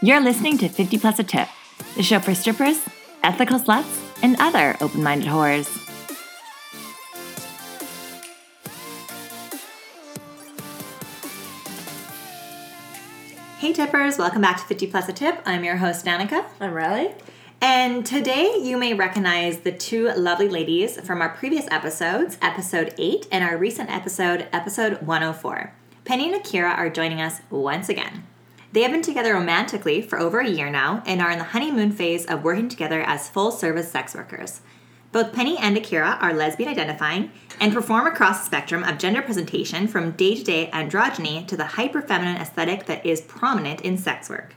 You're listening to 50 Plus a Tip, the show for strippers, ethical sluts, and other open minded whores. Hey tippers, welcome back to 50 Plus a Tip. I'm your host, Danica. I'm Riley. And today you may recognize the two lovely ladies from our previous episodes, episode 8 and our recent episode, episode 104. Penny and Akira are joining us once again. They have been together romantically for over a year now and are in the honeymoon phase of working together as full service sex workers. Both Penny and Akira are lesbian identifying and perform across the spectrum of gender presentation from day to day androgyny to the hyper feminine aesthetic that is prominent in sex work.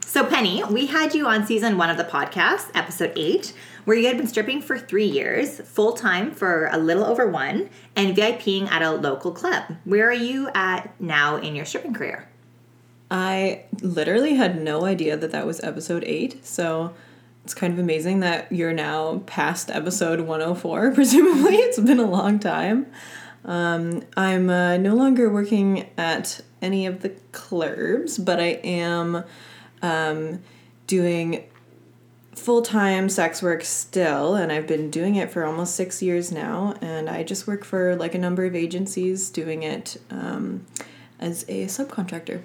So, Penny, we had you on season one of the podcast, episode eight, where you had been stripping for three years, full time for a little over one, and VIPing at a local club. Where are you at now in your stripping career? I literally had no idea that that was episode eight. So it's kind of amazing that you're now past episode 104, presumably. it's been a long time. Um, I'm uh, no longer working at any of the clubs, but I am um, doing full time sex work still, and I've been doing it for almost six years now. And I just work for like a number of agencies doing it um, as a subcontractor.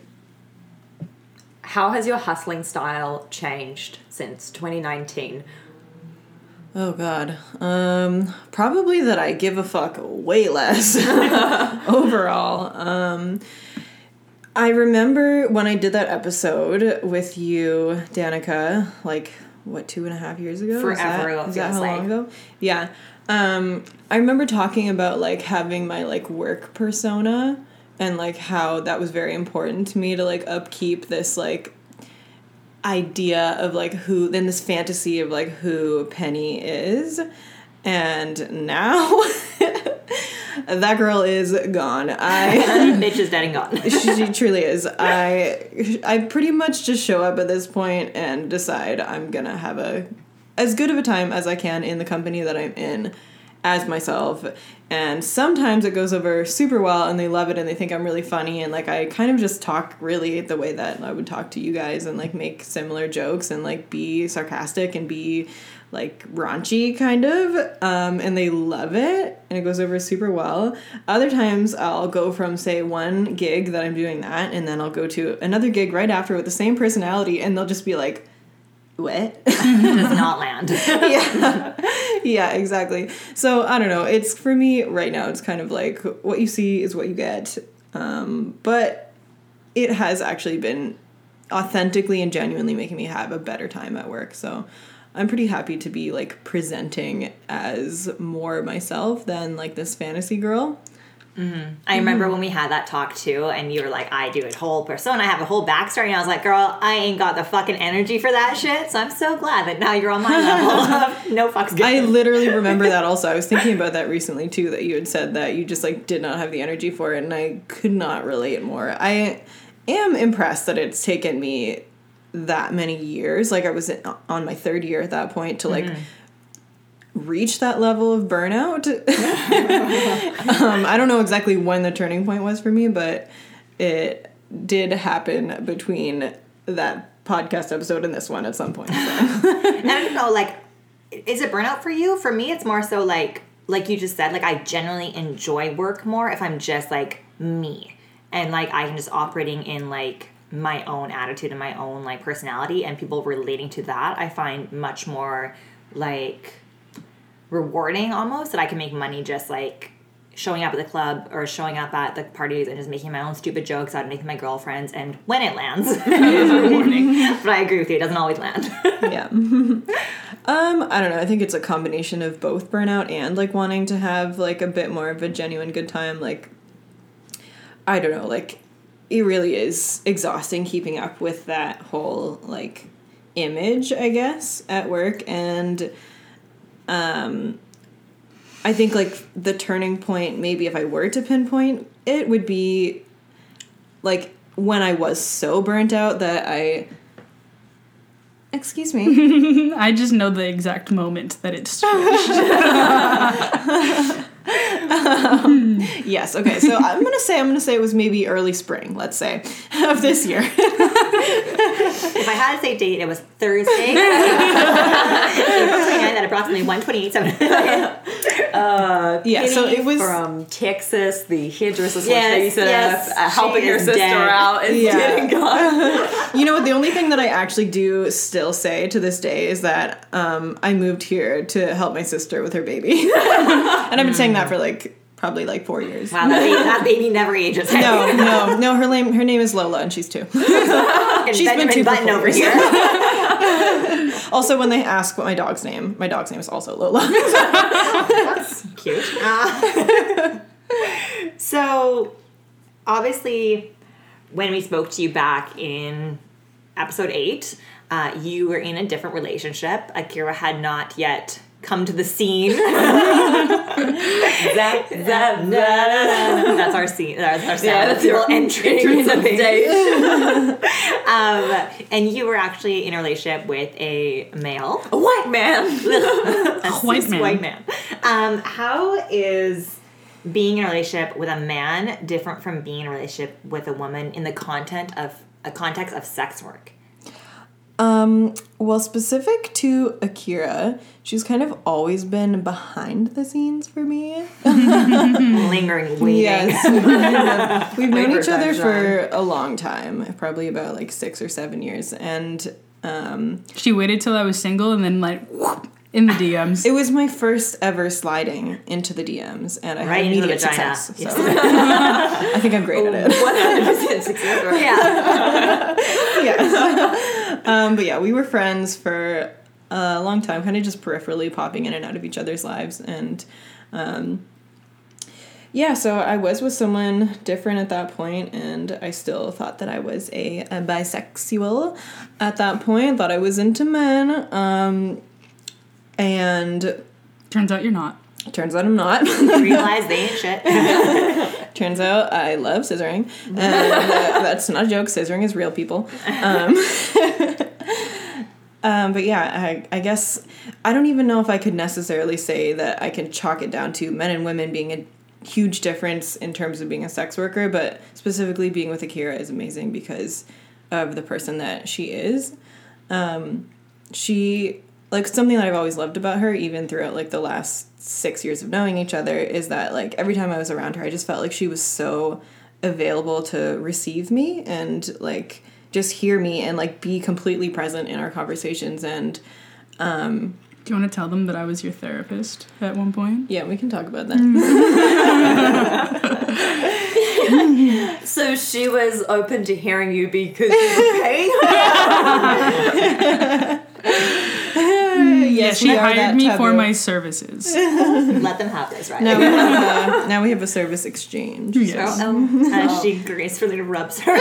How has your hustling style changed since 2019? Oh god. Um probably that I give a fuck way less overall. Um I remember when I did that episode with you, Danica, like what two and a half years ago? Forever is that, is that how long ago? Yeah. Um I remember talking about like having my like work persona and like how that was very important to me to like upkeep this like idea of like who then this fantasy of like who Penny is and now that girl is gone. I Bitch is dead and gone. she, she truly is. I I pretty much just show up at this point and decide I'm gonna have a as good of a time as I can in the company that I'm in as myself. And sometimes it goes over super well and they love it and they think I'm really funny and like I kind of just talk really the way that I would talk to you guys and like make similar jokes and like be sarcastic and be like raunchy kind of um, and they love it and it goes over super well. Other times i'll go from say one gig that i'm doing that and then i'll go to another gig right after with the same personality and they'll just be like what Does not land. yeah. Yeah exactly. So i don't know. It's for me right now it's kind of like what you see is what you get. Um, but it has actually been authentically and genuinely making me have a better time at work. So i'm pretty happy to be like presenting as more myself than like this fantasy girl Mm-hmm. I remember when we had that talk too, and you were like, I do a whole persona, I have a whole backstory, and I was like, girl, I ain't got the fucking energy for that shit, so I'm so glad that now you're on my level no fucks given. I literally remember that also. I was thinking about that recently too that you had said that you just like did not have the energy for it and I could not relate more. I am impressed that it's taken me that many years. Like I was on my third year at that point to like mm-hmm. Reach that level of burnout. um, I don't know exactly when the turning point was for me, but it did happen between that podcast episode and this one at some point. So. and I don't know, like, is it burnout for you? For me, it's more so like, like you just said, like I generally enjoy work more if I'm just like me, and like I can just operating in like my own attitude and my own like personality, and people relating to that, I find much more like rewarding almost that I can make money just like showing up at the club or showing up at the parties and just making my own stupid jokes out of making my girlfriends and when it lands it's but I agree with you it doesn't always land yeah. um, I don't know. I think it's a combination of both burnout and like wanting to have like a bit more of a genuine good time. Like, I don't know. Like, it really is exhausting keeping up with that whole like image, I guess, at work. And um, I think like the turning point, maybe if I were to pinpoint it, would be like when I was so burnt out that I. Excuse me. I just know the exact moment that it switched. Yes. Okay. So I'm gonna say I'm gonna say it was maybe early spring. Let's say of this year. If I had to say date, it was Thursday, April 29th at approximately 1:28. Yeah, so it was from Texas, the hairdresser slash Yes, babysitter, yes, uh, helping she her sister dead. out and Yeah. dead and gone. You know what? The only thing that I actually do still say to this day is that um, I moved here to help my sister with her baby, and I've been saying that for like probably like four years. Wow, that baby, that baby never ages. No, no, no. Her name, her name is Lola, and she's two. She's been two Button over here. Also, when they ask what my dog's name, my dog's name is also Lola. That's cute. Uh, so, obviously, when we spoke to you back in episode eight, uh, you were in a different relationship. Akira had not yet come to the scene. Zap, zap, zap. That's our scene. That's our sound. Yeah, that's your people entering the on thing. stage. Um, and you were actually in a relationship with a male. A white man. a white man. White man. Um, how is being in a relationship with a man different from being in a relationship with a woman in the content of a context of sex work? Um, well, specific to Akira, she's kind of always been behind the scenes for me. Lingering, waiting. Yes, we've known each other for a long time, probably about like six or seven years, and um, She waited till I was single and then like whoop, in the DMs. it was my first ever sliding into the DMs, and I Right had into the immediate success. So I think I'm great at it. 100% success rate. Yeah. yeah. um, but yeah, we were friends for a long time, kind of just peripherally popping in and out of each other's lives. And um, yeah, so I was with someone different at that point, and I still thought that I was a, a bisexual at that point, thought I was into men. Um, and Turns out you're not. Turns out I'm not. Realize they ain't shit. Turns out I love scissoring, and uh, that's not a joke. Scissoring is real, people. Um, um, but yeah, I, I guess I don't even know if I could necessarily say that I can chalk it down to men and women being a huge difference in terms of being a sex worker, but specifically being with Akira is amazing because of the person that she is. Um, she like something that I've always loved about her, even throughout like the last six years of knowing each other, is that like every time I was around her, I just felt like she was so available to receive me and like just hear me and like be completely present in our conversations and um Do you want to tell them that I was your therapist at one point? yeah we can talk about that So she was open to hearing you because you were paying her. yes she hired that me for my services. Let them have this, right? now we have a, now we have a service exchange Yes. Oh, as she gracefully rubs her.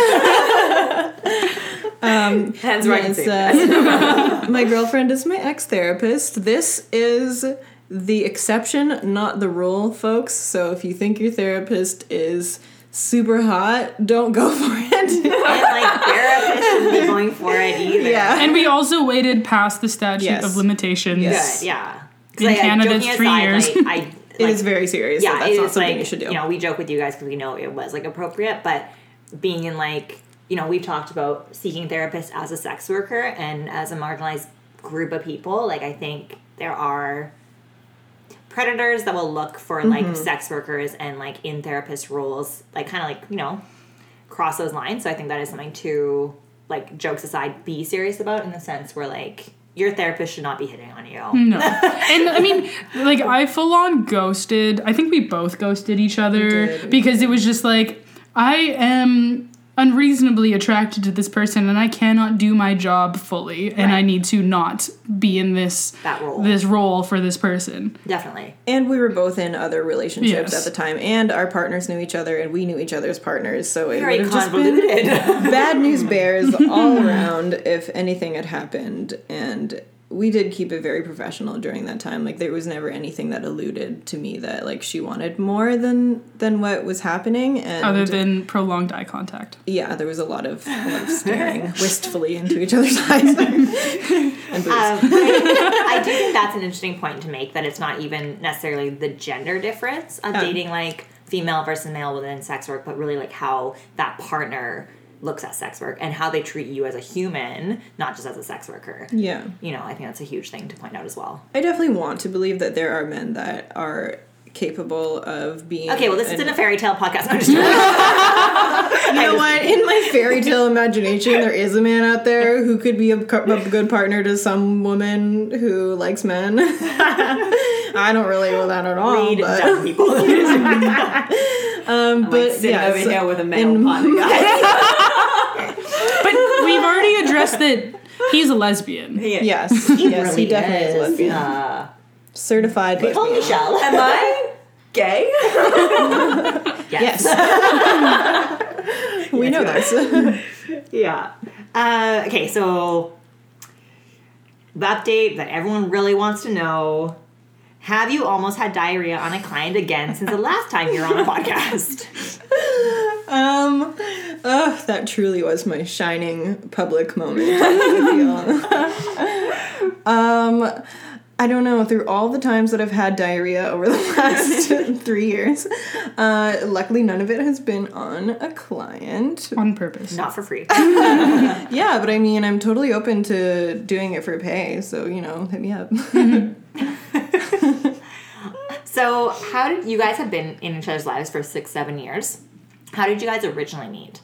Hands right Yes, yes, uh, my girlfriend is my ex therapist. This is the exception, not the rule, folks. So if you think your therapist is super hot, don't go for it. And like therapists shouldn't be going for it either. yeah. And we also waited past the statute Yes. of limitations. Yes. Good, yeah. 'Cause, In like, Canada, joking it's three aside, years. Like, I, like, is very serious. yeah, so that's it not is something like you should do. You know we joke with you guys because we know it was like appropriate, but being in like you know we've talked about seeking therapists as a sex worker and as a marginalized group of people. Like I think there are predators that will look for Mm-hmm. like sex workers and like in therapist roles, like kind of like you know cross those lines. So I think that is something to like jokes aside be serious about in the sense where like your therapist should not be hitting on you. No. and I mean, like, I full on ghosted. I think we both ghosted each other because it was just like, I am unreasonably attracted to this person and I cannot do my job fully and I need to not be in this That role. this role for this person. Definitely. and we were both in other relationships Yes. at the time, and our partners knew each other, and we knew each other's partners. So it Very would have just been bad news bears all around if anything had happened and we did keep it very professional during that time like there was never anything that alluded to me that like she wanted more than than what was happening and Other than prolonged eye contact. yeah there was a lot of, a lot of staring wistfully into each other's eyes and. Um, I, I do think that's an interesting point to make that it's not even necessarily the gender difference of Oh. dating like female versus male within sex work, but really like how that partner looks at sex work and how they treat you as a human, not just as a sex worker. Yeah. You know, I think that's a huge thing to point out as well. I definitely want to believe that there are men that are capable of being. Okay, well, this an- isn't a fairy tale podcast. No, I'm just. You know what? In my fairy tale imagination, there is a man out there who could be a, a good partner to some woman who likes men. I don't relate with that at all. Read but, dumb people. um, but Sitting yeah, over so- here with a male in- partner, guys. But we've already addressed that he's a lesbian. Yes, yes, he really definitely is, is. lesbian. Uh, Certified Call lesbian. Michelle. Am I gay? Yes. We know this. Yeah. Uh, okay, so the update that everyone really wants to know. Have you almost had diarrhea on a client again since the last time you were on a podcast? Um, ugh, that truly was my shining public moment. um, I don't know. Through all the times that I've had diarrhea over the last three years, uh, luckily none of it has been on a client. On purpose. Not for free. Yeah, but I mean, I'm totally open to doing it for pay. So you know, hit me up. So, how did you guys have been in each other's lives for six, seven years? How did you guys originally meet?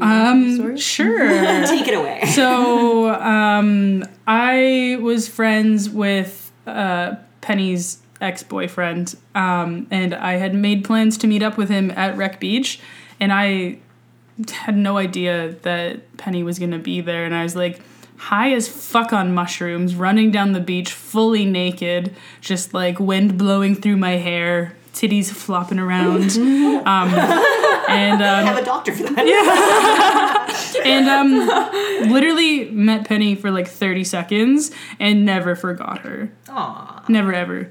Um, sure. Take it away. so um, I was friends with uh, Penny's ex boyfriend, um, and I had made plans to meet up with him at Wreck Beach, and I had no idea that Penny was gonna be there, and I was like high as fuck on mushrooms, running down the beach fully naked, just like wind blowing through my hair, titties flopping around, um, and um, have a doctor for that. Yeah. and um literally met penny for like 30 seconds and never forgot her Aw. never ever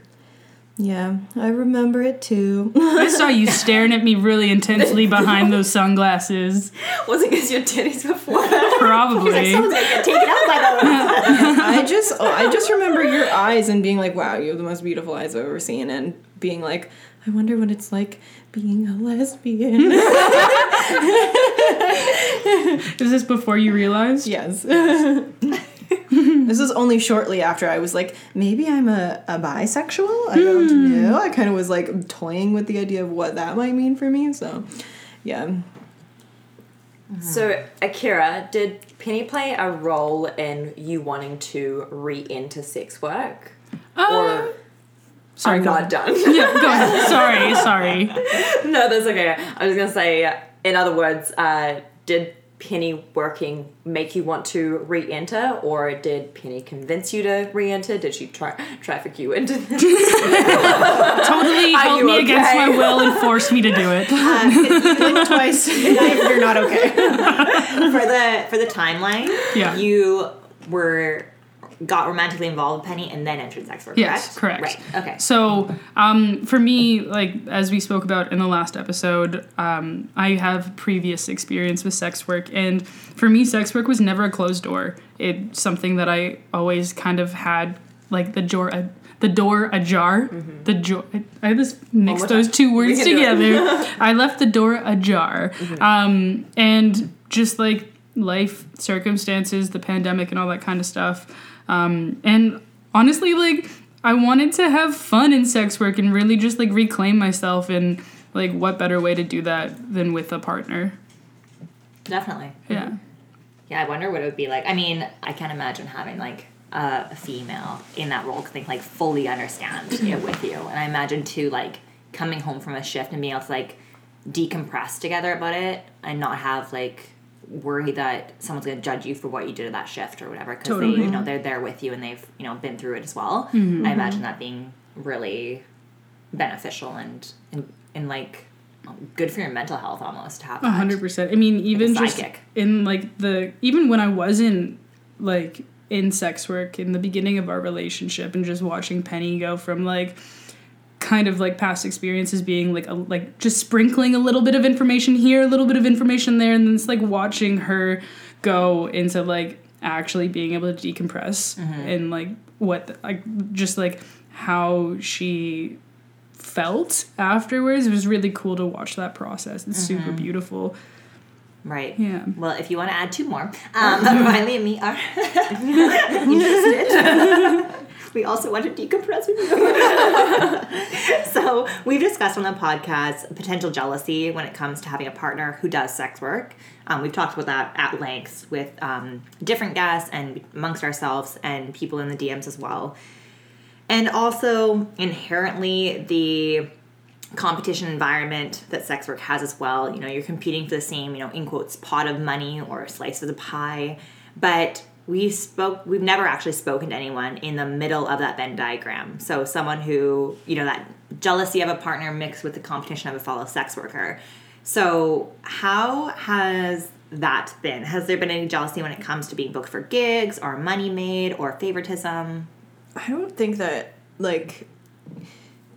yeah, I remember it too. i saw you staring at me really intensely behind those sunglasses Was it because your titties were flat? probably Someone's gonna get taken out by the I just oh, I just remember your eyes and being like, "Wow, you have the most beautiful eyes I've ever seen," and being like, "I wonder what it's like being a lesbian." is this before you realized yes. This is only shortly after I was like, maybe I'm a, a bisexual. I don't know. I kind of was like toying with the idea of what that might mean for me. So, yeah. So, Akira, did Penny play a role in you wanting to re-enter sex work? uh, Or sorry I'm go not ahead. done. yeah go ahead sorry sorry no, that's okay. I was gonna say, in other words, uh, did Penny working make you want to re-enter, or did Penny convince you to re-enter? Did she try traffic you into this? totally Are held you me against my will and forced me to do it uh, Blink twice you're not okay. for the for the timeline. Yeah. You were got romantically involved with Penny and then entered sex work. Yes, correct. correct. Right. Okay. So, um, for me, like as we spoke about in the last episode, um, I have previous experience with sex work, and for me, sex work was never a closed door. It's something that I always kind of had, like the door, uh, the door ajar. The door. I just mixed those two words can do it. together. I left the door ajar, um, and just like life circumstances, the pandemic, and all that kind of stuff. Um, and honestly, like I wanted to have fun in sex work and really just like reclaim myself. And like, what better way to do that than with a partner? Definitely. Yeah. Yeah, I wonder what it would be like. I mean, I can't imagine having like a, a female in that role because they like fully understand it with you. And I imagine too, like coming home from a shift and being able to like decompress together about it and not have like worry that someone's going to judge you for what you did at that shift or whatever because they you know they're there with you and they've you know been through it as well. Mm-hmm. I mm-hmm. imagine that being really beneficial and and, and like good for your mental health almost to have A hundred percent. I mean, even just sidekick. in like the even when I wasn't like in sex work in the beginning of our relationship and just watching Penny go from like kind of like past experiences being like a, like just sprinkling a little bit of information here, a little bit of information there, and then it's like watching her go into like actually being able to decompress and like what the- like just like how she felt afterwards. It was really cool to watch that process. It's super beautiful. Right. Yeah. Well, if you want to add two more, um, Riley and me are interested. We also want to decompress with you. so we've discussed on the podcast potential jealousy when it comes to having a partner who does sex work. Um, we've talked about that at length with um, different guests and amongst ourselves and people in the DMs as well. And also inherently the competition environment that sex work has as well. You know, you're competing for the same, you know, in quotes, pot of money or slice of the pie. But we spoke we've never actually spoken to anyone in the middle of that Venn diagram. So someone who, you know, that jealousy of a partner mixed with the competition of a fellow sex worker. So how has that been? Has there been any jealousy when it comes to being booked for gigs or money made or favoritism? I don't think that like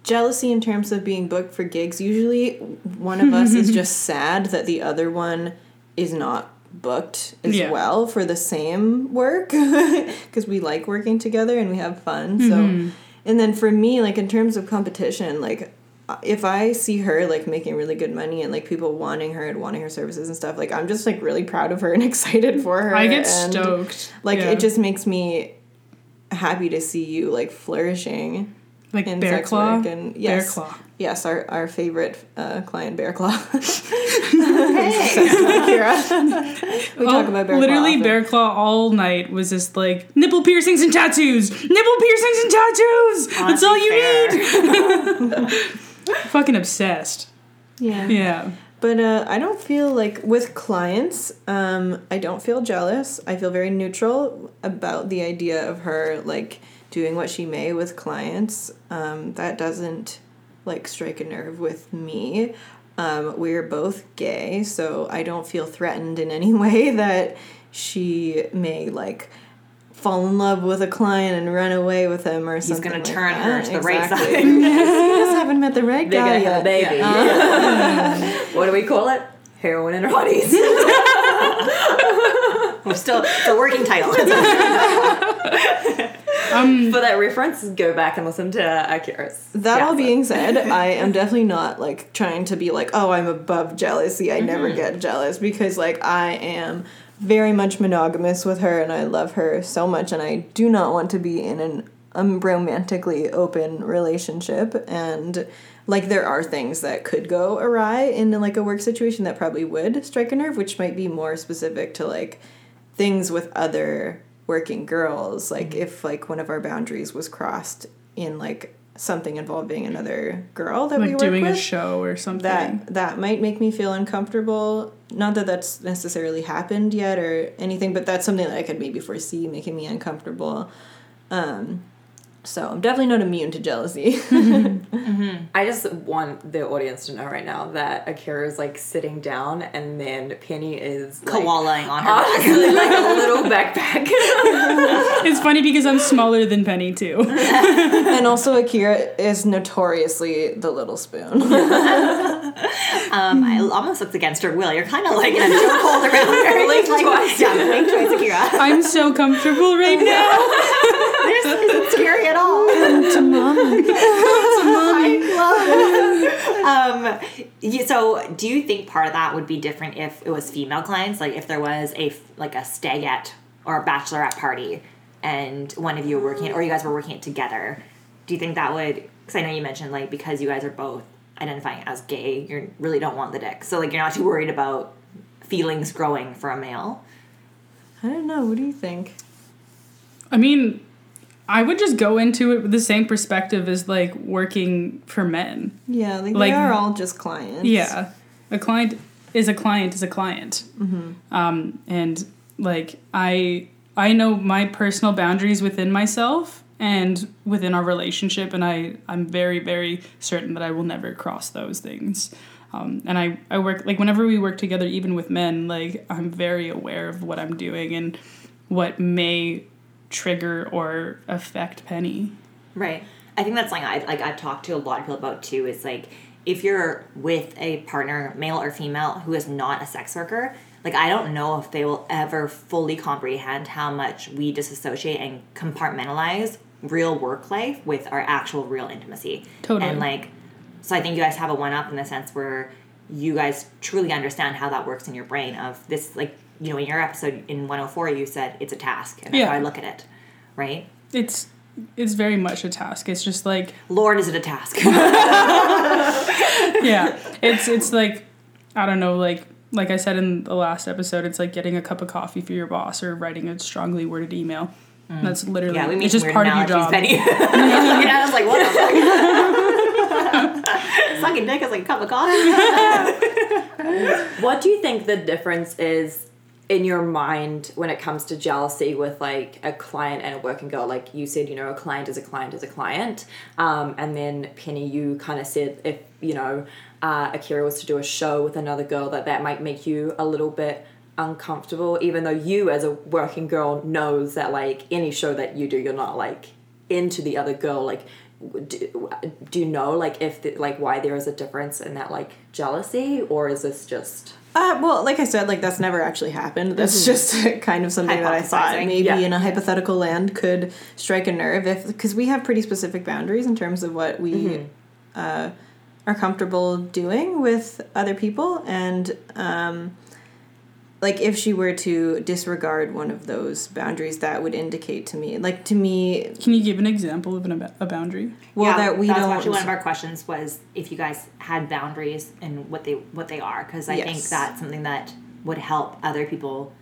jealousy in terms of being booked for gigs. Usually, one of us is just sad that the other one is not booked as Yeah. well for the same work because we like working together and we have fun. So, mm-hmm. and then for me, like in terms of competition, like uh, if I see her like making really good money and like people wanting her and wanting her services and stuff, like I'm just like really proud of her and excited for her. I get and, stoked. Like Yeah. it just makes me happy to see you like flourishing like in bear sex claw. work and yes, Bear claw. yes, our, our favorite uh, client Bear Claw. Hey. Kira. we talk about Bear literally Claw. often. bear claw all night was just like nipple piercings and tattoos nipple piercings and tattoos that's all you Honestly, need fucking obsessed Yeah. yeah But uh, I don't feel like with clients, um, I don't feel jealous. I feel very neutral about the idea of her like doing what she may with clients. Um, that doesn't like strike a nerve with me. Um, we're both gay, so I don't feel threatened in any way that she may like fall in love with a client and run away with him or something. He's gonna like turn that. her to the right side. we just haven't met the right They're guy gonna have a yet. baby. Uh, what do we call it? Heroin and bodies. We're still it's a working title. Um For that reference, go back and listen to Akira's. That all Yeah. being said, I am definitely not like trying to be like, oh, I'm above jealousy. I never get jealous because like I am very much monogamous with her and I love her so much and I do not want to be in an um, romantically open relationship and like there are things that could go awry in like a work situation that probably would strike a nerve which might be more specific to like things with other working girls like if like one of our boundaries was crossed in like something involving another girl that we like work doing with a show or something. that that might make me feel uncomfortable. Not that that's necessarily happened yet or anything but that's something that i could maybe foresee making me uncomfortable. Um so i'm definitely not immune to jealousy mm-hmm. I just want the audience to know right now that Akira is like sitting down and then Penny is like, Koalaing on her back. like a little backpack. it's funny because i'm smaller than penny too and also akira is notoriously the little spoon Um, I almost looked against her will. You're kind of like in a chokehold around her. Linked like, twice. Yeah, linked twice, Akira. i'm so comfortable right now This isn't scary at all. to mama um, so do you think part of that would be different if it was female clients? Like if there was a like a stagette or a bachelorette party, and one of you were working it, or you guys were working it together? Do you think that would? Because I know you mentioned like because you guys are both identifying as gay, you really don't want the dick. So like you're not too worried about feelings growing for a male. i don't know. What do you think? I mean i would just go into it with the same perspective as like working for men. Yeah like, Like- they are all just clients. Yeah, a client is a client is a client, um, and like I I know my personal boundaries within myself and within our relationship, and I I'm very very certain that I will never cross those things. Um, and I, I work like whenever we work together, even with men, like I'm very aware of what I'm doing and what may trigger or affect Penny. Right. I think that's something I like I've talked to a lot of people about too. Is like if you're with a partner, male or female, who is not a sex worker, like I don't know if they will ever fully comprehend how much we disassociate and compartmentalize real work life with our actual real intimacy. Totally. And like so I think you guys have a one up in the sense where you guys truly understand how that works in your brain of this like you know in your episode in 104 you said it's a task and Yeah. how i look at it right It's it's very much a task. It's just like lord is it a task yeah, it's it's like I don't know, like like I said in the last episode, it's like getting a cup of coffee for your boss or writing a strongly worded email. That's literally yeah we mean it's just weird part of your analogies, job. Penny. and i was like what the fuck sucking dick is like a cup of coffee What do you think the difference is in your mind when it comes to jealousy with like a client and a working girl? Like you said, you know, a client is a client is a client. Um, and then Penny, you kind of said if, you know, uh, Akira was to do a show with another girl, that that might make you a little bit uncomfortable, even though you as a working girl knows that like any show that you do, you're not like into the other girl. Like, do, do you know like if the, like why there is a difference in that like jealousy or is this just Uh, well, like I said, like that's never actually happened. That's just kind of something that I thought maybe Yeah. in a hypothetical land could strike a nerve if because we have pretty specific boundaries in terms of what we uh, are comfortable doing with other people, and um, like if she were to disregard one of those boundaries, that would indicate to me, like to me, Can you give an example of an, a boundary? well, yeah, that we that's don't. actually one of our questions was if you guys had boundaries and what they what they are because I think that's something that would help other people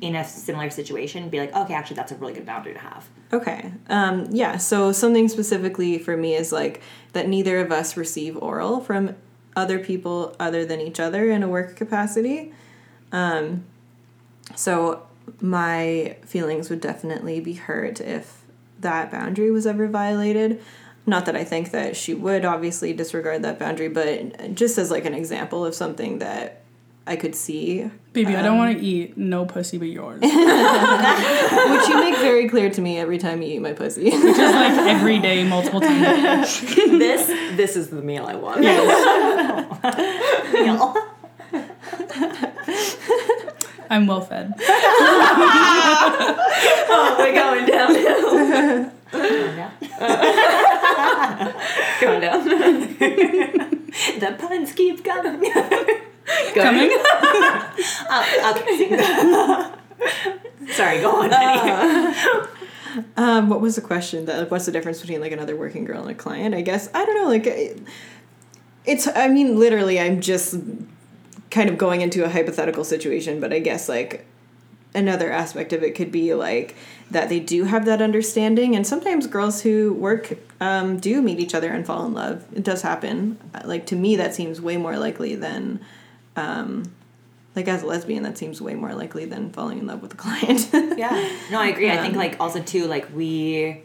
in a similar situation be like okay actually that's a really good boundary to have Okay. Um, yeah. So something specifically for me is like that neither of us receive oral from other people other than each other in a work capacity. Um, so my feelings would definitely be hurt if that boundary was ever violated. Not that I think that she would obviously disregard that boundary, but just as like an example of something that I could see, Baby, I don't Um, want to eat no pussy but yours. which you make very clear to me every time you eat my pussy. Which is like every day, multiple times. this this is the meal I want. I'm well fed. Oh, we're going downhill. going down. the puns keep coming Coming? oh, okay sorry go on Penny. Um, what was the question? That like, what's the difference between like another working girl and a client? I guess I don't know. Like, it's. I mean, literally, I'm just kind of going into a hypothetical situation, but I guess like another aspect of it could be like that they do have that understanding, and sometimes girls who work um, do meet each other and fall in love. It does happen. Like to me, that seems way more likely than. Um, like as a lesbian, that seems way more likely than falling in love with a client. yeah no i agree i think Um, like also too like we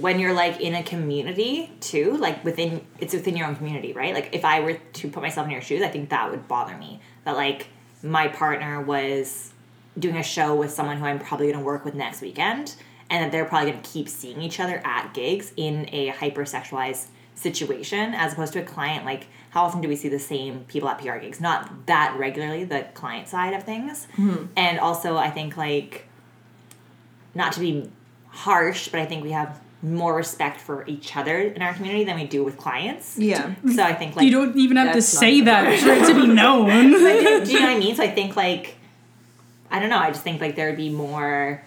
when you're like in a community too like within it's within your own community right? Like if i were to put myself in your shoes i think that would bother me. That like my partner was doing a show with someone who i'm probably going to work with next weekend and that they're probably going to keep seeing each other at gigs in a hypersexualized situation as opposed to a client. Like how often do we see the same people at pr gigs? Not that regularly the client side of things. Mm-hmm. And also i think like not to be harsh, but I think we have more respect for each other in our community than we do with clients. yeah. So I think like You don't even have to say that for it to be known. do you know what I mean? So I think like I don't know, I just think like there would be more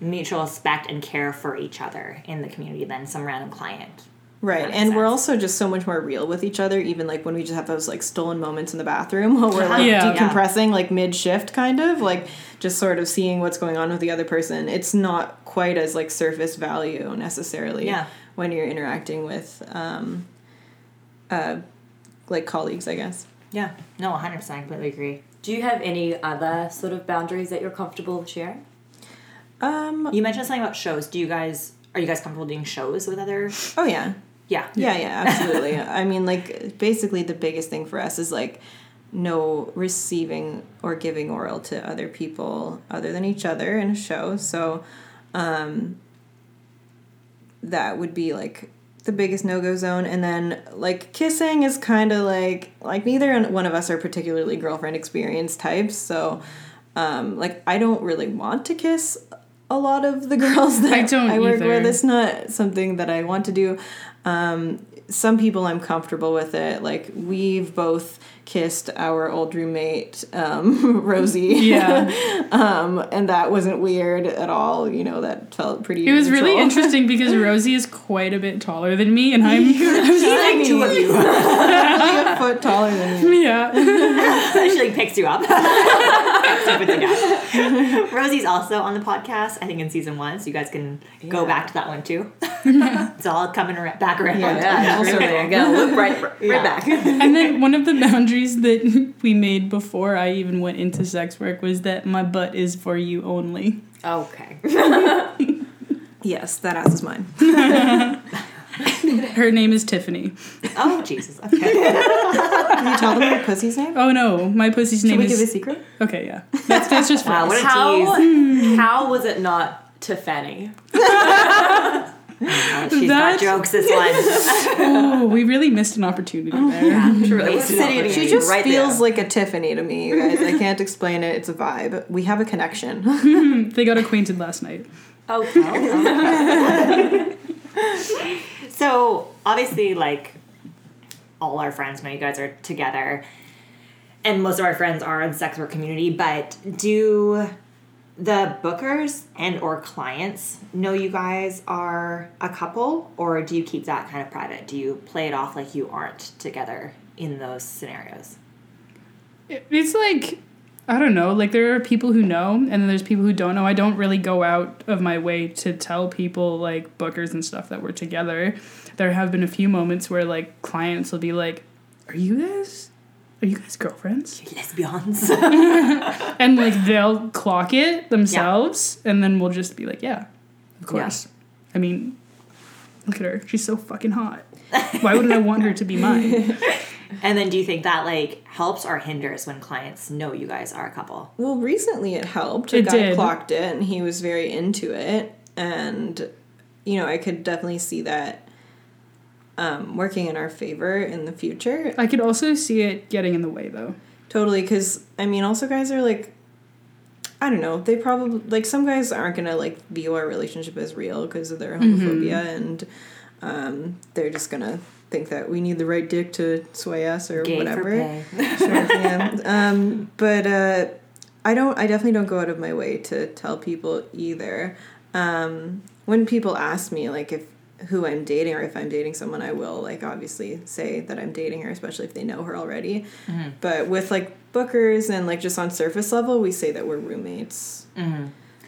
mutual respect and care for each other in the community than some random client. Right, and makes we're also just so much more real with each other. Even like when we just have those like stolen moments in the bathroom while we're like Yeah. decompressing, like mid shift, kind of like just sort of seeing what's going on with the other person. It's not quite as like surface value necessarily. Yeah. when you're interacting with um, uh, like colleagues, I guess. Yeah. No, 100% I completely agree. Do you have any other sort of boundaries that you're comfortable sharing? Um. You mentioned something about shows. Do you guys are you guys comfortable doing shows with other Oh yeah. Yeah. Yeah, yeah, absolutely. I mean, like, basically, the biggest thing for us is like no receiving or giving oral to other people other than each other in a show. So, um, that would be like the biggest no go zone. And then, like, kissing is kind of like, like, neither one of us are particularly girlfriend experience types. So, um, like, I don't really want to kiss a lot of the girls that I don't I work either. with. It's not something that I want to do. Um, some people I'm comfortable with it. Like we've both kissed our old roommate um, Rosie. Yeah. um, and that wasn't weird at all. You know, that felt pretty. It was really interesting because Rosie is quite a bit taller than me, and I'm like two of you. like a foot taller than you. yeah. she like picks you up. Stupid thing out. Rosie's also on the podcast, I think in season one, so you guys can go back to that one too. it's all coming ar- back around. Yeah. Yeah, Also- also there you go. Look right, right Yeah. back. And then one of the boundaries that we made before I even went into sex work was that my butt is for you only. Okay. Yes, that ass is mine. Her name is Tiffany. Oh Jesus. Okay. Can you tell them your pussy's name? Oh no, my pussy's Should name we give a is. secret? Okay, yeah. That's, that's just Wow, what a How, tease. how was it not Tiffany? Oh, she's That- got jokes this one. Oh, we really missed an opportunity oh, there. Truly. Wasted opportunity. She just right feels there. like a Tiffany to me, you guys. I can't explain it. It's a vibe. We have a connection. They got acquainted last night. Oh, So obviously, like all our friends know you guys are together, and most of our friends are in sex work community. But do the bookers and or clients know you guys are a couple, or do you keep that kind of private? Do you play it off like you aren't together in those scenarios? It's like I don't know. Like there are people who know, and then there's people who don't know. I don't really go out of my way to tell people like bookers and stuff that we're together. There have been a few moments where like clients will be like, "Are you guys? Are you guys girlfriends?" Lesbians. And like they'll clock it themselves, and then we'll just be like, "Yeah, of course." I mean, look at her. She's so fucking hot. Why wouldn't I want her to be mine? and then do you think that like helps or hinders when clients know you guys are a couple? well, recently it helped. A It guy did. clocked it and he was very into it. And, you know, I could definitely see that um, working in our favor in the future. I could also see it getting in the way though. Totally, because I mean, also guys are like, I don't know. They probably like some guys aren't gonna like view our relationship as real because of their homophobia, and um, they're just gonna think that we need the right dick to sway us or Gay whatever. for pay. Sure, yeah. Um, but uh, I don't. I definitely don't go out of my way to tell people either. Um, when people ask me like if who I'm dating or if I'm dating someone, I will like obviously say that I'm dating her, especially if they know her already. But with like bookers and like just on surface level, we say that we're roommates.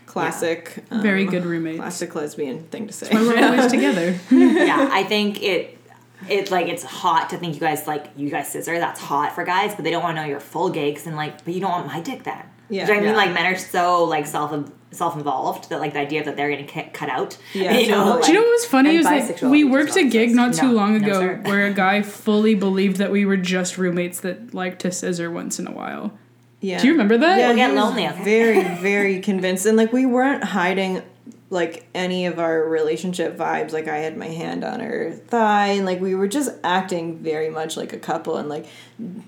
Classic. um, Very good roommate Classic lesbian thing to say. Why we're always together. yeah, I think it it's like it's hot to think you guys like you guys scissor. That's hot for guys, but they don't want to know you're full gay because then like, but you don't want my dick then. Yeah. Do you know what I mean? Yeah. Like men are so like self self involved that like the idea that they're getting ki- cut out. Yeah, you know. totally. Like, Do you know what was funny? and Is like we worked a gig not too No, long ago sir. where a guy fully believed that we were just roommates that like to scissor once in a while. Yeah. Do you remember that? Yeah, We'll get lonely, okay? Very, very convinced, and like we weren't hiding like any of our relationship vibes. Like I had my hand on her thigh, and like we were just acting very much like a couple, and like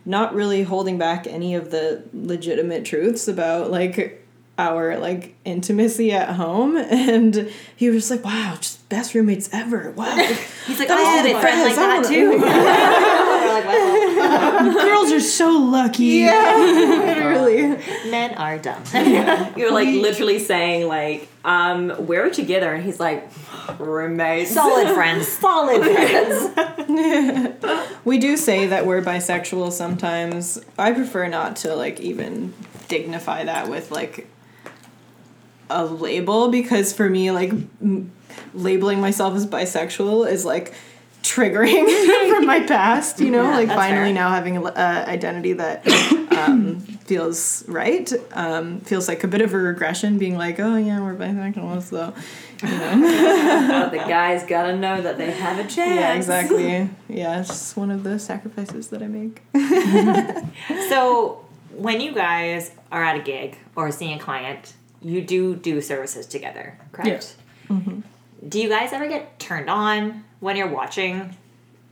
not really holding back any of the legitimate truths about like our like intimacy at home. And he was like, "Wow, just best roommates ever! Wow, He's like, I had a friend like that too. We're like, well, Girls are so lucky. yeah, literally." men are dumb. You're like literally saying like, um, we're together, and he's like, roommates. solid friends. Solid friends. We do say that we're bisexual sometimes. I prefer not to like even dignify that with like a label because for me like m- labeling myself as bisexual is like triggering from my past, you know, Yeah, like finally fair. now having an uh, identity that um, feels right. Um, feels like a bit of a regression being like, oh yeah, we're bisexual, so But the guys gotta know that they have a chance. yeah, exactly. Yeah, it's just one of the sacrifices that I make. So when you guys are at a gig or seeing a client, you do do services together, correct? Do you guys ever get turned on when you're watching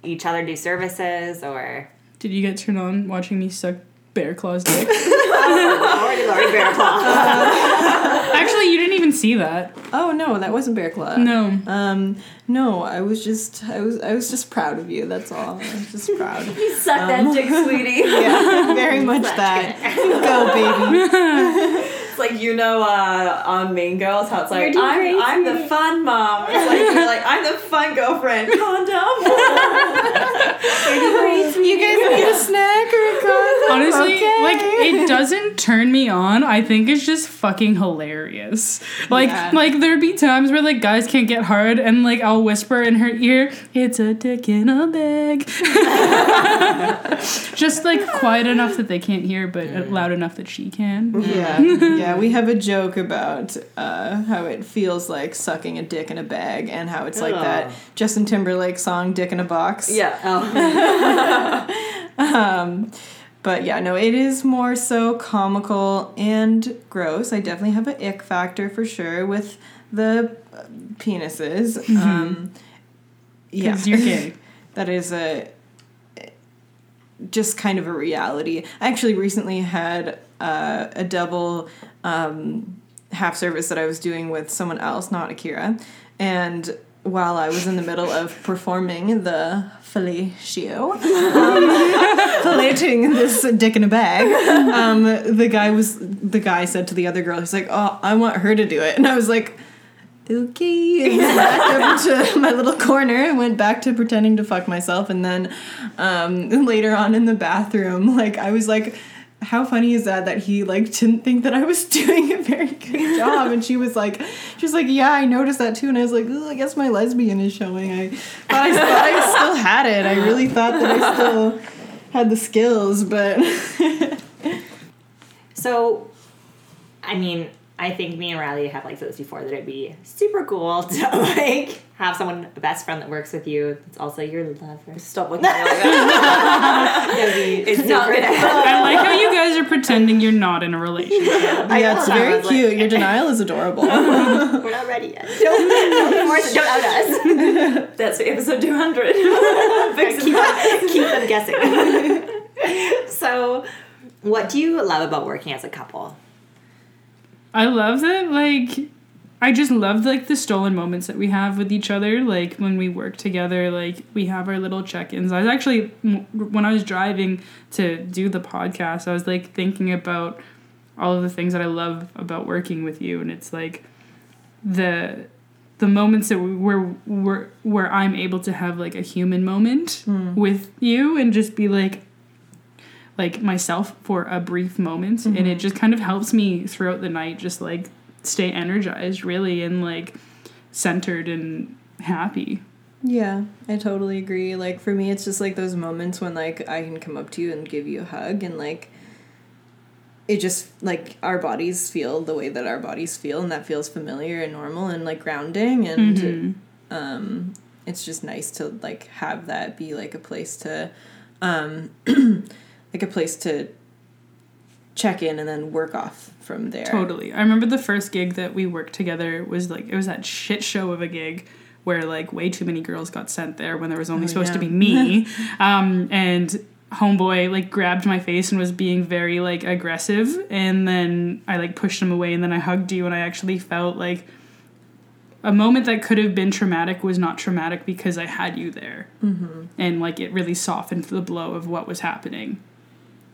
each other do services or Did you get turned on watching me suck Bear Claw's dick. Lordy, Lordy Bear Claw. Actually, you didn't even see that. Oh no, that wasn't Bear Claw. No. Um, no, I was just, I was, I was just proud of you. That's all. I was just proud. You suck that dick, sweetie. yeah, very much that. Go, baby. Like you know uh, on Mean Girls how it's like I'm I'm the fun mom. It's like you're like I'm the fun girlfriend. Condom. You guys need a snack or a condom? Honestly, Okay. like it doesn't turn me on. I think it's just fucking hilarious. Like Yeah. like there'd be times where like guys can't get hard and like I'll whisper in her ear, "It's a dick in a bag." just like quiet enough that they can't hear but loud enough that she can. Yeah, yeah. We have a joke about uh, how it feels like sucking a dick in a bag, and how it's like that Justin Timberlake song "Dick in a Box." yeah. Oh. Um, but yeah, no, it is more so comical and gross. I definitely have an ick factor for sure with the penises. Um, yeah, you're gay. that is a just kind of a reality. I actually recently had uh, a double um, half service that I was doing with someone else, not Akira, and while I was in the middle of performing the fellatio, um, fellating this dick in a bag, um, the guy was the guy said to the other girl, he's like, "Oh, I want her to do it," and I was like okay. And back over to my little corner and went back to pretending to fuck myself. And then um, later on in the bathroom like i was like how funny is that that he like didn't think that i was doing a very good job? And she was like she was like yeah i noticed that too. And i was like "Ooh, i guess my lesbian is showing. I thought i, I still had it. I really thought that i still had the skills but So, I mean, I think me and Riley have like said this before that it'd be super cool to like have someone, a best friend that works with you. That's also your lover. Stop looking at me like that. That'd be It's not gonna happen. I like how you guys are pretending you're not in a relationship. yeah it's very was like- cute your denial is adorable We're not ready yet. Don't, don't force. Don't out us. That's episode 200. keep, keep them guessing. so, what do you love about working as a couple? I love that, like, I just love like the stolen moments that we have with each other. Like when we work together, like we have our little check-ins. I was actually when I was driving to do the podcast, I was like thinking about all of the things that I love about working with you, and it's like the the moments that we, where where where I'm able to have like a human moment hmm. with you and just be like like myself for a brief moment and it just kind of helps me throughout the night just like stay energized really and like centered and happy. Yeah, I totally agree. Like for me it's just like those moments when like I can come up to you and give you a hug and like it just like our bodies feel the way that our bodies feel and that feels familiar and normal and like grounding and um it's just nice to like have that be like a place to um like a place to check in and then work off from there. totally. I remember the first gig that we worked together was like it was that shit show of a gig where like way too many girls got sent there when there was only Oh, supposed to be me. Um and homeboy like grabbed my face and was being very like aggressive and then i like pushed him away and then i hugged you and i actually felt like a moment that could have been traumatic was not traumatic because i had you there. Mm-hmm. and like it really softened the blow of what was happening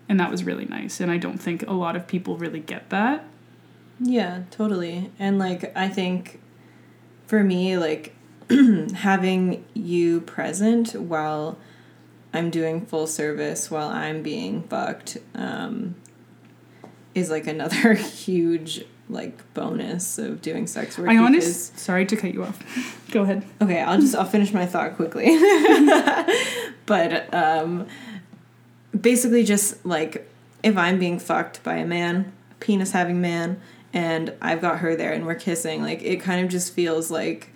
and that was really nice and i don't think a lot of people really get that Yeah, totally. And like I think for me like having you present while I'm doing full service while I'm being fucked um is like another huge like bonus of doing sex work. i because- honest sorry to cut you off go ahead Okay, I'll just I'll finish my thought quickly. but um basically just like if I'm being fucked by a man, penis having man, and I've got her there and we're kissing, like it kind of just feels like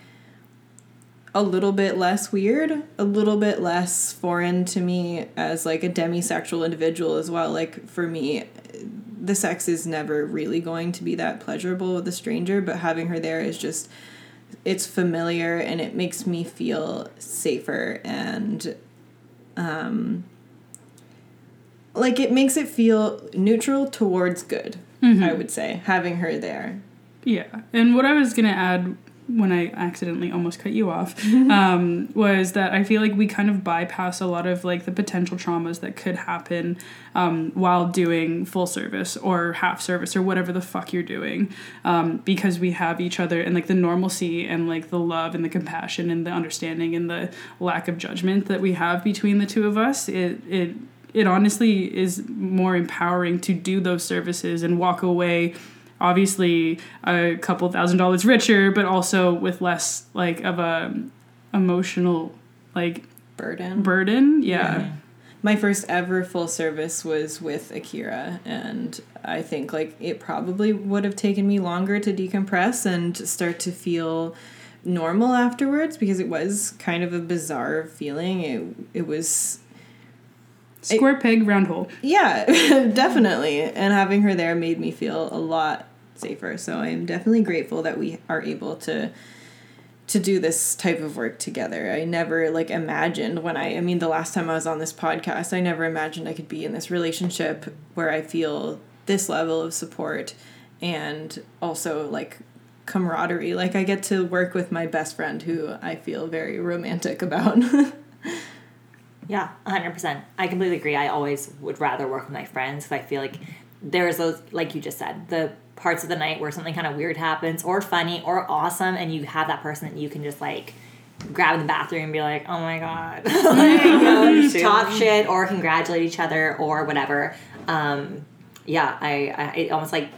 a little bit less weird, a little bit less foreign to me as like a demisexual individual as well. Like for me, the sex is never really going to be that pleasurable with a stranger, but having her there is just it's familiar and it makes me feel safer and um like it makes it feel neutral towards good. I would say having her there. Yeah, and what I was gonna add when I accidentally almost cut you off um, was that I feel like we kind of bypass a lot of like the potential traumas that could happen um, while doing full service or half service or whatever the fuck you're doing um, because we have each other and like the normalcy and like the love and the compassion and the understanding and the lack of judgment that we have between the two of us. It it it honestly is more empowering to do those services and walk away obviously a couple thousand dollars richer but also with less like of a emotional like Burden. burden yeah, My first ever full service was with Akira, and I think like it probably would have taken me longer to decompress and start to feel normal afterwards because it was kind of a bizarre feeling. It it was square peg round hole yeah, definitely. And having her there made me feel a lot safer. So I'm definitely grateful that we are able to to do this type of work together. I never like imagined when I I mean the last time I was on this podcast, I never imagined I could be in this relationship where I feel this level of support and also like camaraderie. Like I get to work with my best friend who I feel very romantic about. Yeah, 100%. I completely agree. I always would rather work with my friends because I feel like there's those, like you just said, the parts of the night where something kind of weird happens or funny or awesome, and you have that person that you can just like grab in the bathroom and be like, oh my God. like, you know, talk shit or congratulate each other or whatever. Um, yeah, I, I it almost like,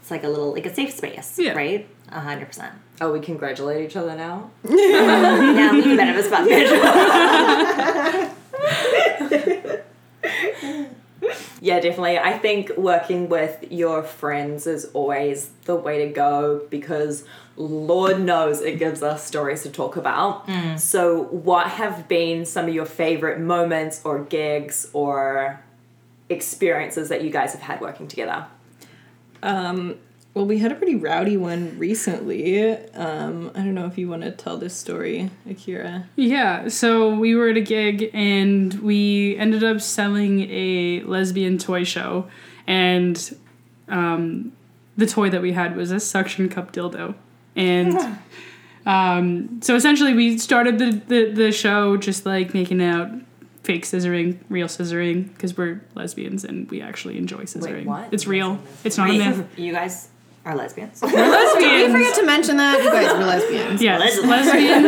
it's like a little, like a safe space, Yeah. right? 100%. Oh, we congratulate each other now. now leave the benefits about bitch. Yeah, definitely. I think working with your friends is always the way to go because Lord knows it gives us stories to talk about. So, what have been some of your favorite moments or gigs or experiences that you guys have had working together? Um, well, we had a pretty rowdy one recently. Um, I don't know if you want to tell this story, Akira. Yeah, so we were at a gig and we ended up selling a lesbian toy show, and um, the toy that we had was a suction cup dildo. And um, so essentially, we started the, the, the show just like making out fake scissoring, real scissoring, because we're lesbians and we actually enjoy scissoring. what? It's real, it's not a myth. you guys are lesbians. We lesbians! forget to mention that you guys were lesbians. Yes, Lesbians.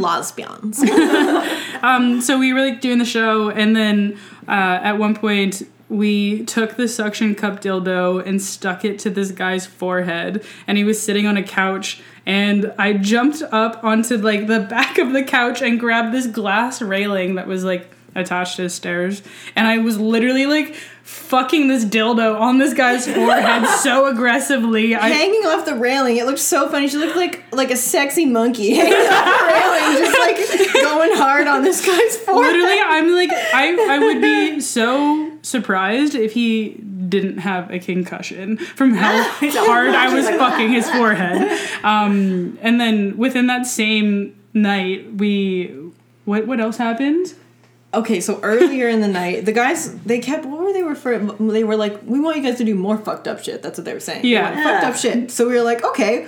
lesbians. We're lesbians. Um, so we were like doing the show, and then uh, at one point we took the suction cup dildo and stuck it to this guy's forehead, and he was sitting on a couch. And I jumped up onto like the back of the couch and grabbed this glass railing that was like attached to stairs, and I was literally like fucking this dildo on this guy's forehead so aggressively. I hanging off the railing, it looked so funny. She looked like like a sexy monkey hanging off the railing, just like going hard on this guy's forehead. literally i'm like i i would be so surprised if he didn't have a concussion from how hard i was fucking his forehead um and then within that same night we what what else happened Okay, so earlier in the night, the guys they kept what were they referring? They were like, "We want you guys to do more fucked up shit." That's what they were saying. They Yeah. fucked up shit. So we were like, "Okay,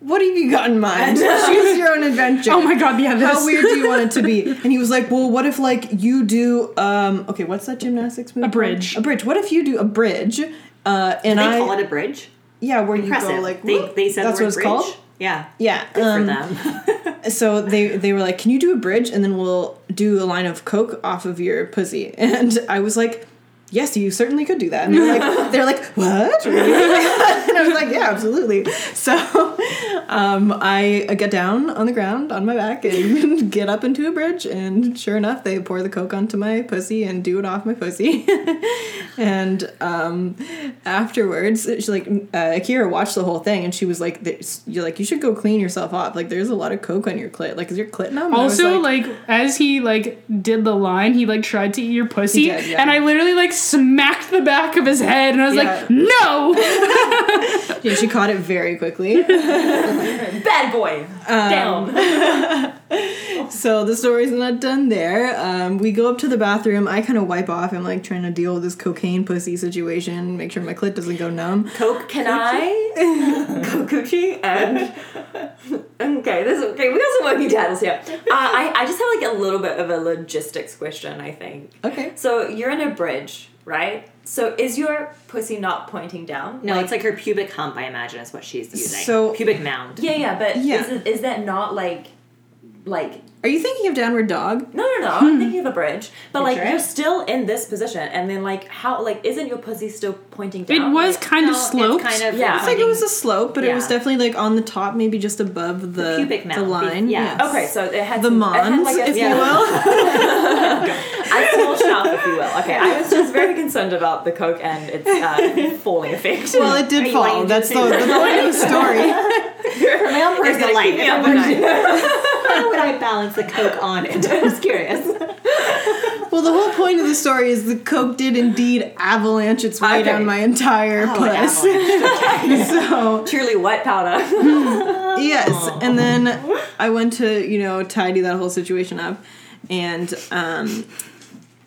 what have you got in mind? Choose your own adventure." oh my god yeah this How weird do you want it to be? And he was like, "Well, what if like you do um okay, what's that gymnastics move? A called? bridge. A bridge. What if you do a bridge? Uh, and they I call it a bridge. yeah, where Impressive. you go like they, whoop. they said that's the what it's bridge. called. Yeah. Yeah, Good um, for them. so they they were like, "Can you do a bridge?" And then we'll do a line of coke off of your pussy. And I was like, "Yes, you certainly could do that." And they're like, "They're like, what?" and I was like, "Yeah, absolutely." So um, I get down on the ground on my back and get up into a bridge, and sure enough, they pour the coke onto my pussy and do it off my pussy. and um, afterwards, she like uh, Akira watched the whole thing, and she was like, "You're like, you should go clean yourself off. Like, there's a lot of coke on your clit. Like, is your clit numb?" And I was also like, as he like did the line he like tried to eat your pussy did, yeah. and i literally like smacked smacked the back of his head, and I was Yeah. like, no. Yeah, she caught it very quickly. Bad boy. Um, Down. So the story's not done there. Um, we go up to the bathroom. I kind of wipe off. I'm like trying to deal with this cocaine pussy situation, make sure my clit doesn't go numb. Coke, can I? Coke Coochie and okay, this okay. We got some working titles here. Uh, I I just have like a little bit of a logistics question. I think. Okay. So you're in a bridge, right? So is your pussy not pointing down? No, it's like her pubic hump. I imagine is what she's using. So- pubic mound. Yeah, yeah, but Yeah. is it, is that not like like Are you thinking of Downward Dog? no no no I'm thinking of a bridge but like Picture you're still in this position and then like how like isn't your pussy still pointing down? It was Like, kind of No, it's sloped. kind of Yeah. It's like it was a slope, but it was definitely like on the top, maybe just above the, pubic the mound, line. yeah. okay so it had The some, had mons, like a, if yeah. you will. a small shaft if you will okay I was just very concerned about the coke and its uh, falling effect Well, it did fall. That's the, the point of the story. For my own personal gonna life. keep me if I up were at to- How would I balance the coke on it? I was curious. Well, the whole point of the story is the coke did indeed avalanche its way Okay. down my entire Oh, puss. avalanche. so truly white powder yes, and then I went to you know tidy that whole situation up, and um,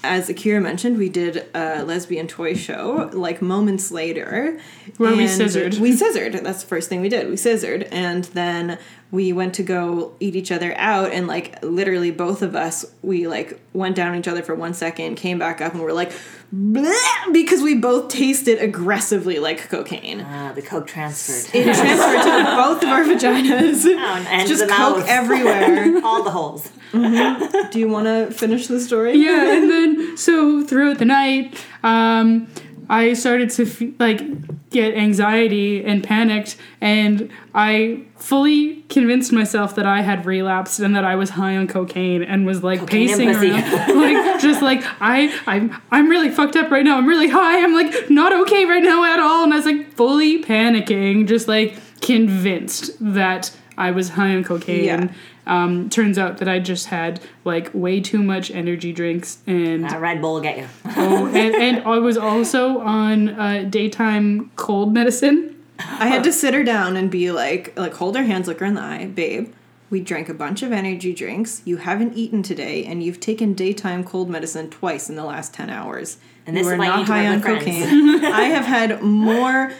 as Akira mentioned, we did a lesbian toy show like moments later, Where we scissored. We scissored. That's the first thing we did. We scissored, and then we went to go eat each other out, and like literally both of us, we like went down each other for one second, came back up, and we're like. Bleh, because we both tasted aggressively like cocaine. Ah, the coke transferred. It transferred to both of our vaginas. Down and Just the coke mouth. everywhere. All the holes. Do you want to finish the story? yeah, and then so throughout the night, um, I started to f- like get anxiety and panicked, and I fully convinced myself that I had relapsed and that I was high on cocaine and was like Cocaine pacing around, like just like I I'm I'm really fucked up right now. I'm really high. I'm like not okay right now at all, and I was like fully panicking, just like convinced that I was high on cocaine. Yeah. Um, turns out that I just had like way too much energy drinks and A Red Bull will get you. oh, and, and I was also on uh, daytime cold medicine. I had to sit her down and be like, like hold her hands, look her in the eye, babe. We drank a bunch of energy drinks. You haven't eaten today, and you've taken daytime cold medicine twice in the last ten hours. And this you is are why you not need high on friends. cocaine. I have had more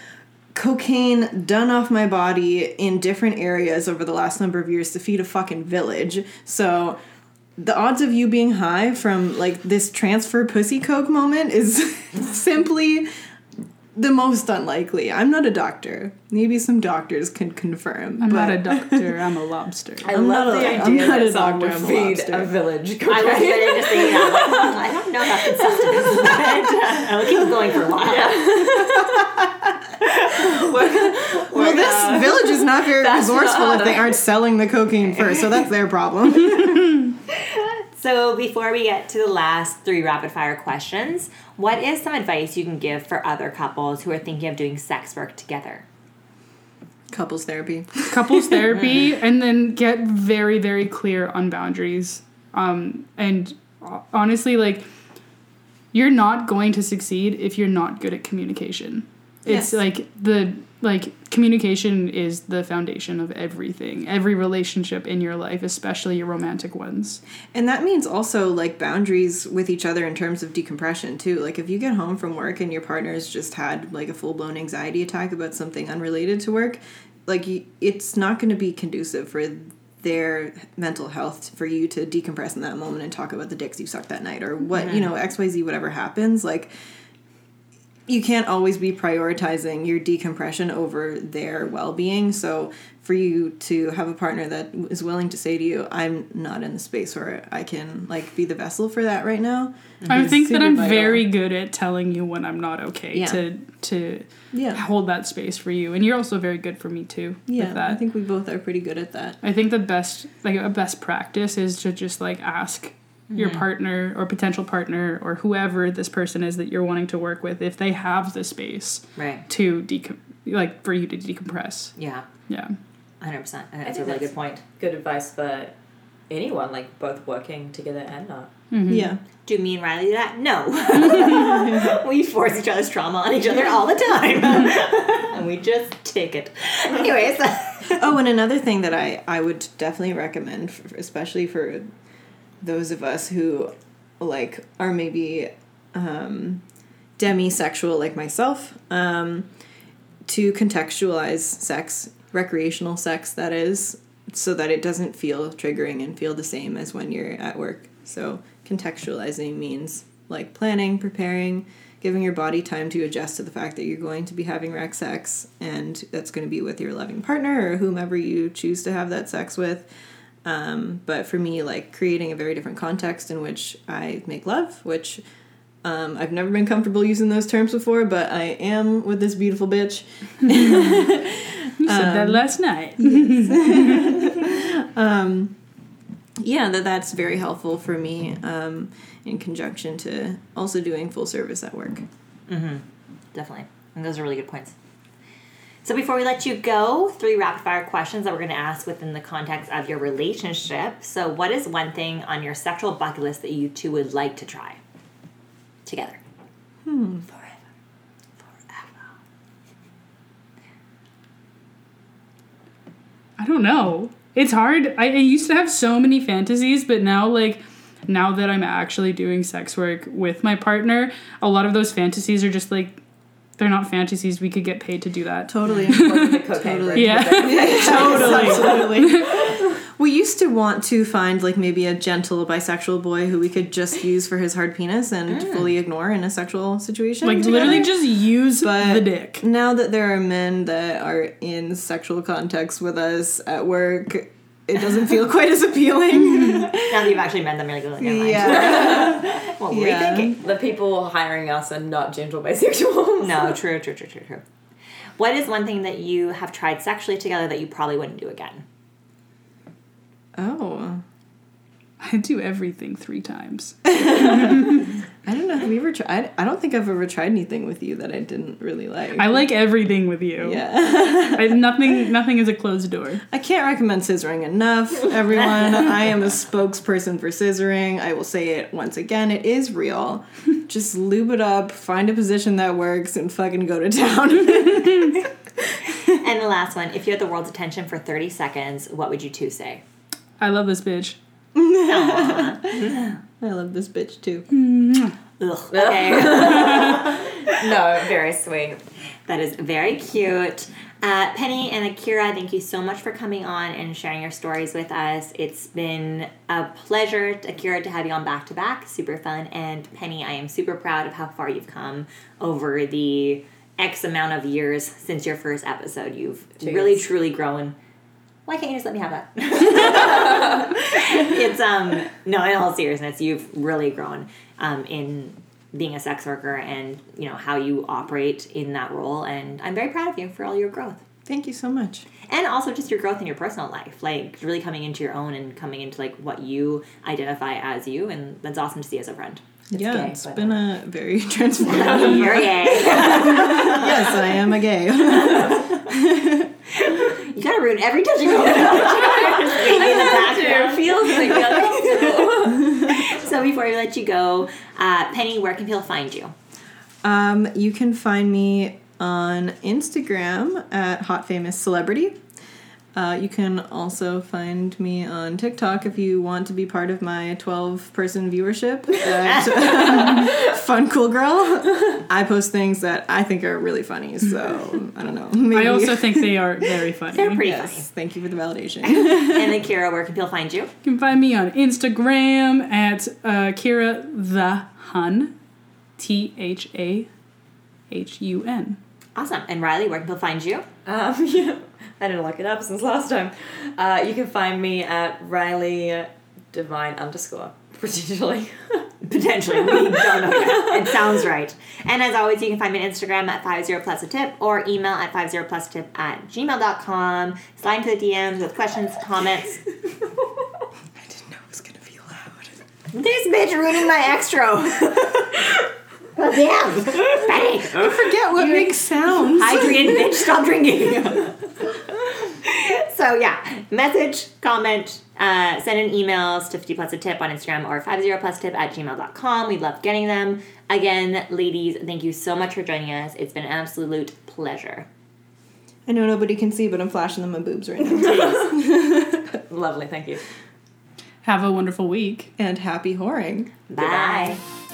cocaine done off my body in different areas over the last number of years to feed a fucking village. So the odds of you being high from like this transfer pussy coke moment is simply the most unlikely. I'm not a doctor. Maybe some doctors can confirm. I'm but not a doctor. I'm a lobster. I I'm love not the a- idea I'm not that a someone doctor, would I'm a feed lobster. a village I was cocaine. literally just thinking that. Like, I don't know if that's sustenance, but I'll keep going for a while. well, this village is not very resourceful not if they aren't selling the cocaine first, so that's their problem. So, before we get to the last three rapid fire questions, what is some advice you can give for other couples who are thinking of doing sex work together? Couples therapy. Couples therapy, and then get very very clear on boundaries. Um, and uh, honestly, like you're not going to succeed if you're not good at communication. It's Yes. like the like communication is the foundation of everything. Every relationship in your life, especially your romantic ones. And that means also like boundaries with each other in terms of decompression too. Like if you get home from work and your partner's just had like a full blown anxiety attack about something unrelated to work, like it's not going to be conducive for their mental health for you to decompress in that moment and talk about the dicks you sucked that night or what you know xyz whatever happens like you can't always be prioritizing your decompression over their well-being so for you to have a partner that is willing to say to you i'm not in the space where i can like be the vessel for that right now I think that I'm vital. very good at telling you when I'm not okay Yeah. to to Yeah. hold that space for you, and you're also very good for me too. yeah with that. i think we both are pretty good at that I think the best like a best practice is to just like ask your mm-hmm. partner or potential partner or whoever this person is that you're wanting to work with if they have the space Right. to decom- like for you to decompress. Yeah. Yeah. 100%. I think that's think a really that's- good point. good advice for anyone, like both working together and not. Mm-hmm. Yeah. Do me and Riley do that? No. we force each other's trauma on each other all the time. and we just take it. Anyways. oh, and another thing that I, I would definitely recommend, for, especially for those of us who like are maybe um, demisexual like myself, um, to contextualize sex, recreational sex that is, so that it doesn't feel triggering and feel the same as when you're at work. So contextualizing means like planning, preparing, giving your body time to adjust to the fact that you're going to be having rec sex and that's going to be with your loving partner or whomever you choose to have that sex with. Um, but for me, like creating a very different context in which I make love, which um, I've never been comfortable using those terms before, but I am with this beautiful bitch. You said that last night. yeah that that's very helpful for me um, in conjunction to also doing full service at work Definitely. And those are really good points. So before we let you go, three rapid fire questions that we're going to ask within the context of your relationship. So what is one thing on your sexual bucket list that you two would like to try together? Hmm. Forever. Forever. I don't know. It's hard. I, I used to have so many fantasies, but now, like, now that I'm actually doing sex work with my partner, a lot of those fantasies are just like, they're not fantasies. We could get paid to do that. totally Wasn't the cocaine Totally. Yeah. totally totally we used to want to find like maybe a gentle bisexual boy who we could just use for his hard penis and fully ignore in a sexual situation Like, together. literally just use But the dick. now that there are men that are in sexual context with us at work, it doesn't feel quite as appealing. Mm-hmm. Now that you've actually met them, you're like, oh, never mind. yeah. What were Yeah. you thinking? The people hiring us are not gentle bisexuals. No, true, true, true, true, true. What is one thing that you have tried sexually together that you probably wouldn't do again? Oh. I do everything three times. I don't know. Have you ever tried? I don't think I've ever tried anything with you that I didn't really like. I like everything with you. Yeah. I, nothing, nothing is a closed door. I can't recommend scissoring enough, everyone. I am a spokesperson for scissoring. I will say it once again. It is real. Just lube it up, find a position that works, and fucking go to town. And the last one, if you had the world's attention for 30 seconds, what would you two say? I love this bitch. I love this bitch too. Ugh. Okay. No, very sweet. that is very cute. Uh, Penny and Akira, thank you so much for coming on and sharing your stories with us. It's been a pleasure, Akira, to have you on back to back. Super fun. And Penny, I am super proud of how far you've come over the X amount of years since your first episode. You've really, truly grown. Why can't you just let me have that? it's um no, in all seriousness, you've really grown um in being a sex worker and you know how you operate in that role and I'm very proud of you for all your growth. Thank you so much. And also just your growth in your personal life, like really coming into your own and coming into like what you identify as you and that's awesome to see as a friend. yeah, gay, it's but, been a very transformative. You're gay. yes, I am a gay. You gotta ruin every touching moment. Just in the background. feels like So before we let you go, uh, Penny, where can people find you? Um, you can find me on Instagram at Hot Famous Celebrity. Uh, you can also find me on TikTok if you want to be part of my 12 person viewership at Fun Cool Girl. I post things that I think are really funny, so I don't know. Maybe. I also think they are very funny. They're pretty Yes, funny. thank you for the validation. And then Kira, where can people find you? You can find me on Instagram at uh, Kira the Hun, T H A H U N. Awesome. And Riley, where can people find you? Um, yeah, I didn't look it up since last time. Uh, you can find me at Riley Divine underscore potentially. Potentially. We don't know yet. It sounds right. And as always, you can find me on Instagram at 50 plus a tip or email at 50 plus tip at gmail.com. Slide into the DMs with questions, comments. I didn't know it was gonna be loud. This bitch ruining my extra. well, damn. Bang. Forget what makes sounds. Hydrated bitch, stop drinking. so yeah, message, comment, Uh, send an email to 50 plus a tip on Instagram or 50 plus tip at gmail.com. We love getting them. Again, ladies, thank you so much for joining us. It's been an absolute pleasure. I know nobody can see, but I'm flashing them my boobs right now. Lovely, thank you. Have a wonderful week. and happy whoring. Bye. Goodbye.